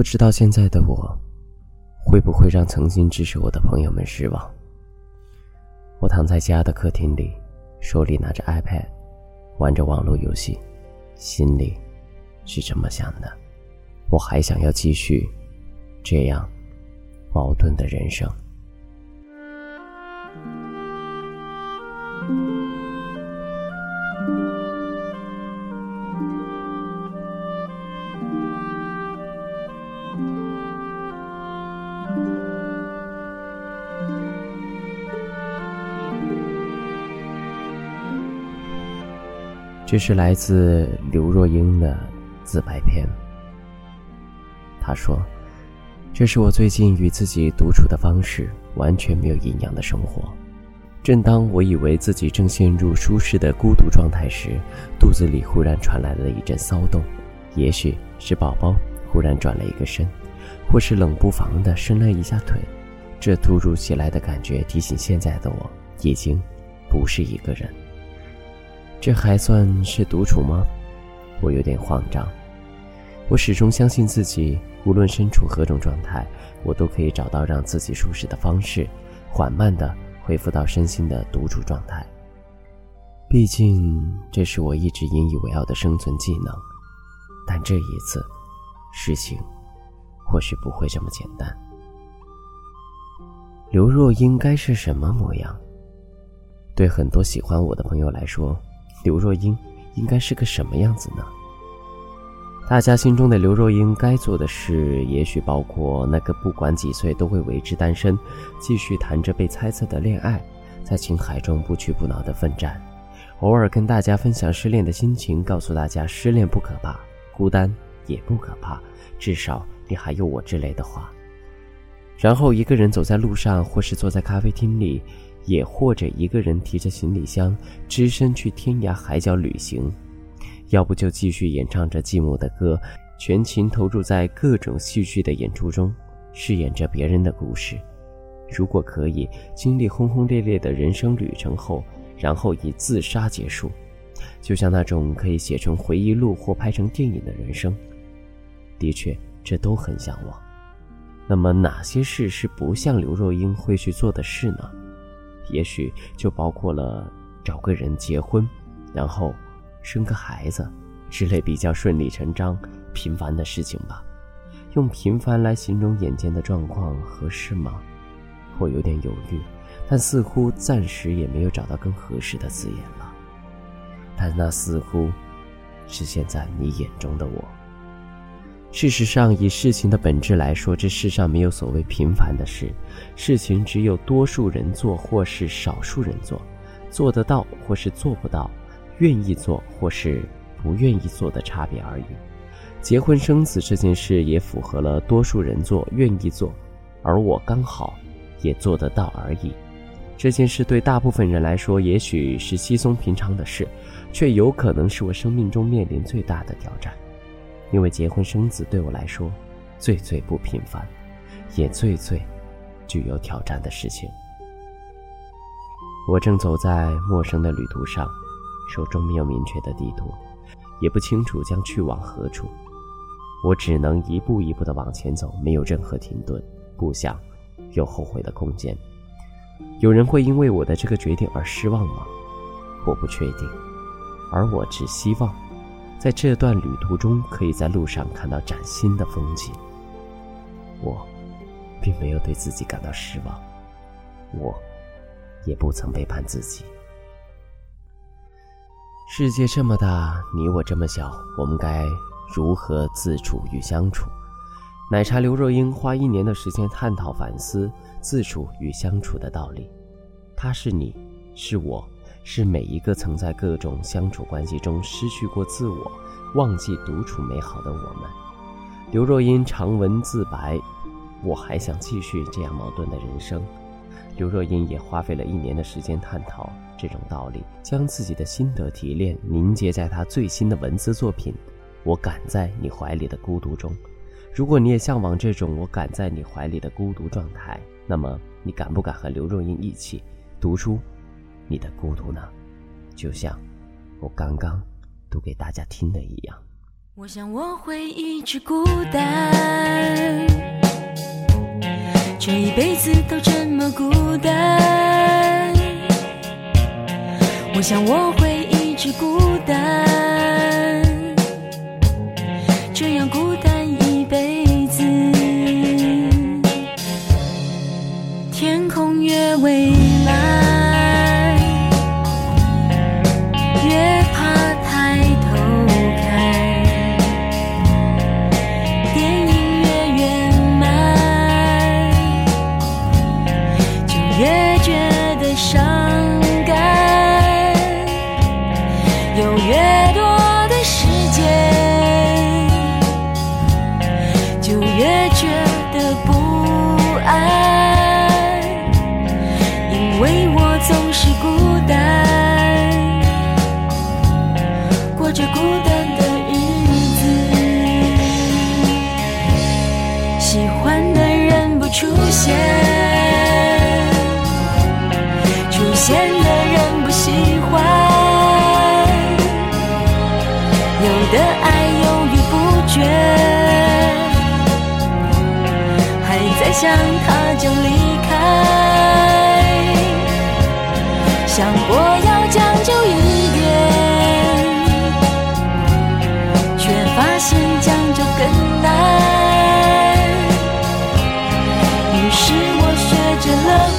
不知道现在的我，会不会让曾经支持我的朋友们失望？我躺在家的客厅里，手里拿着 iPad，玩着网络游戏，心里是这么想的：我还想要继续这样矛盾的人生。这是来自刘若英的自白篇。她说：“这是我最近与自己独处的方式，完全没有营养的生活。正当我以为自己正陷入舒适的孤独状态时，肚子里忽然传来了一阵骚动，也许是宝宝忽然转了一个身，或是冷不防的伸了一下腿。这突如其来的感觉提醒现在的我，已经不是一个人。”这还算是独处吗？我有点慌张。我始终相信自己，无论身处何种状态，我都可以找到让自己舒适的方式，缓慢的恢复到身心的独处状态。毕竟，这是我一直引以为傲的生存技能。但这一次，事情或许不会这么简单。刘若英该是什么模样？对很多喜欢我的朋友来说。刘若英应该是个什么样子呢？大家心中的刘若英该做的事，也许包括那个不管几岁都会维持单身，继续谈着被猜测的恋爱，在情海中不屈不挠的奋战，偶尔跟大家分享失恋的心情，告诉大家失恋不可怕，孤单也不可怕，至少你还有我之类的话。然后一个人走在路上，或是坐在咖啡厅里。也或者一个人提着行李箱，只身去天涯海角旅行，要不就继续演唱着寂寞的歌，全情投入在各种戏剧的演出中，饰演着别人的故事。如果可以经历轰轰烈烈的人生旅程后，然后以自杀结束，就像那种可以写成回忆录或拍成电影的人生，的确，这都很向往。那么，哪些事是不像刘若英会去做的事呢？也许就包括了找个人结婚，然后生个孩子之类比较顺理成章、平凡的事情吧。用平凡来形容眼前的状况合适吗？我有点犹豫，但似乎暂时也没有找到更合适的字眼了。但那似乎是现在你眼中的我。事实上，以事情的本质来说，这世上没有所谓平凡的事，事情只有多数人做或是少数人做，做得到或是做不到，愿意做或是不愿意做的差别而已。结婚生子这件事也符合了多数人做、愿意做，而我刚好也做得到而已。这件事对大部分人来说也许是稀松平常的事，却有可能是我生命中面临最大的挑战。因为结婚生子对我来说，最最不平凡，也最最具有挑战的事情。我正走在陌生的旅途上，手中没有明确的地图，也不清楚将去往何处。我只能一步一步的往前走，没有任何停顿，不想有后悔的空间。有人会因为我的这个决定而失望吗？我不确定，而我只希望。在这段旅途中，可以在路上看到崭新的风景。我，并没有对自己感到失望，我，也不曾背叛自己。世界这么大，你我这么小，我们该如何自处与相处？奶茶刘若英花一年的时间探讨反思自处与相处的道理。他是你，是我。是每一个曾在各种相处关系中失去过自我、忘记独处美好的我们。刘若英长文自白：“我还想继续这样矛盾的人生。”刘若英也花费了一年的时间探讨这种道理，将自己的心得提炼凝结在她最新的文字作品《我敢在你怀里的孤独》中。如果你也向往这种“我敢在你怀里的孤独”状态，那么你敢不敢和刘若英一起读书？你的孤独呢？就像我刚刚读给大家听的一样。我想我会一直孤单这一辈子都这么孤单。我想我会一直孤单这样孤单一辈子。天空越蔚想他就离开，想过要将就一点，却发现将就更难。于是我学着了。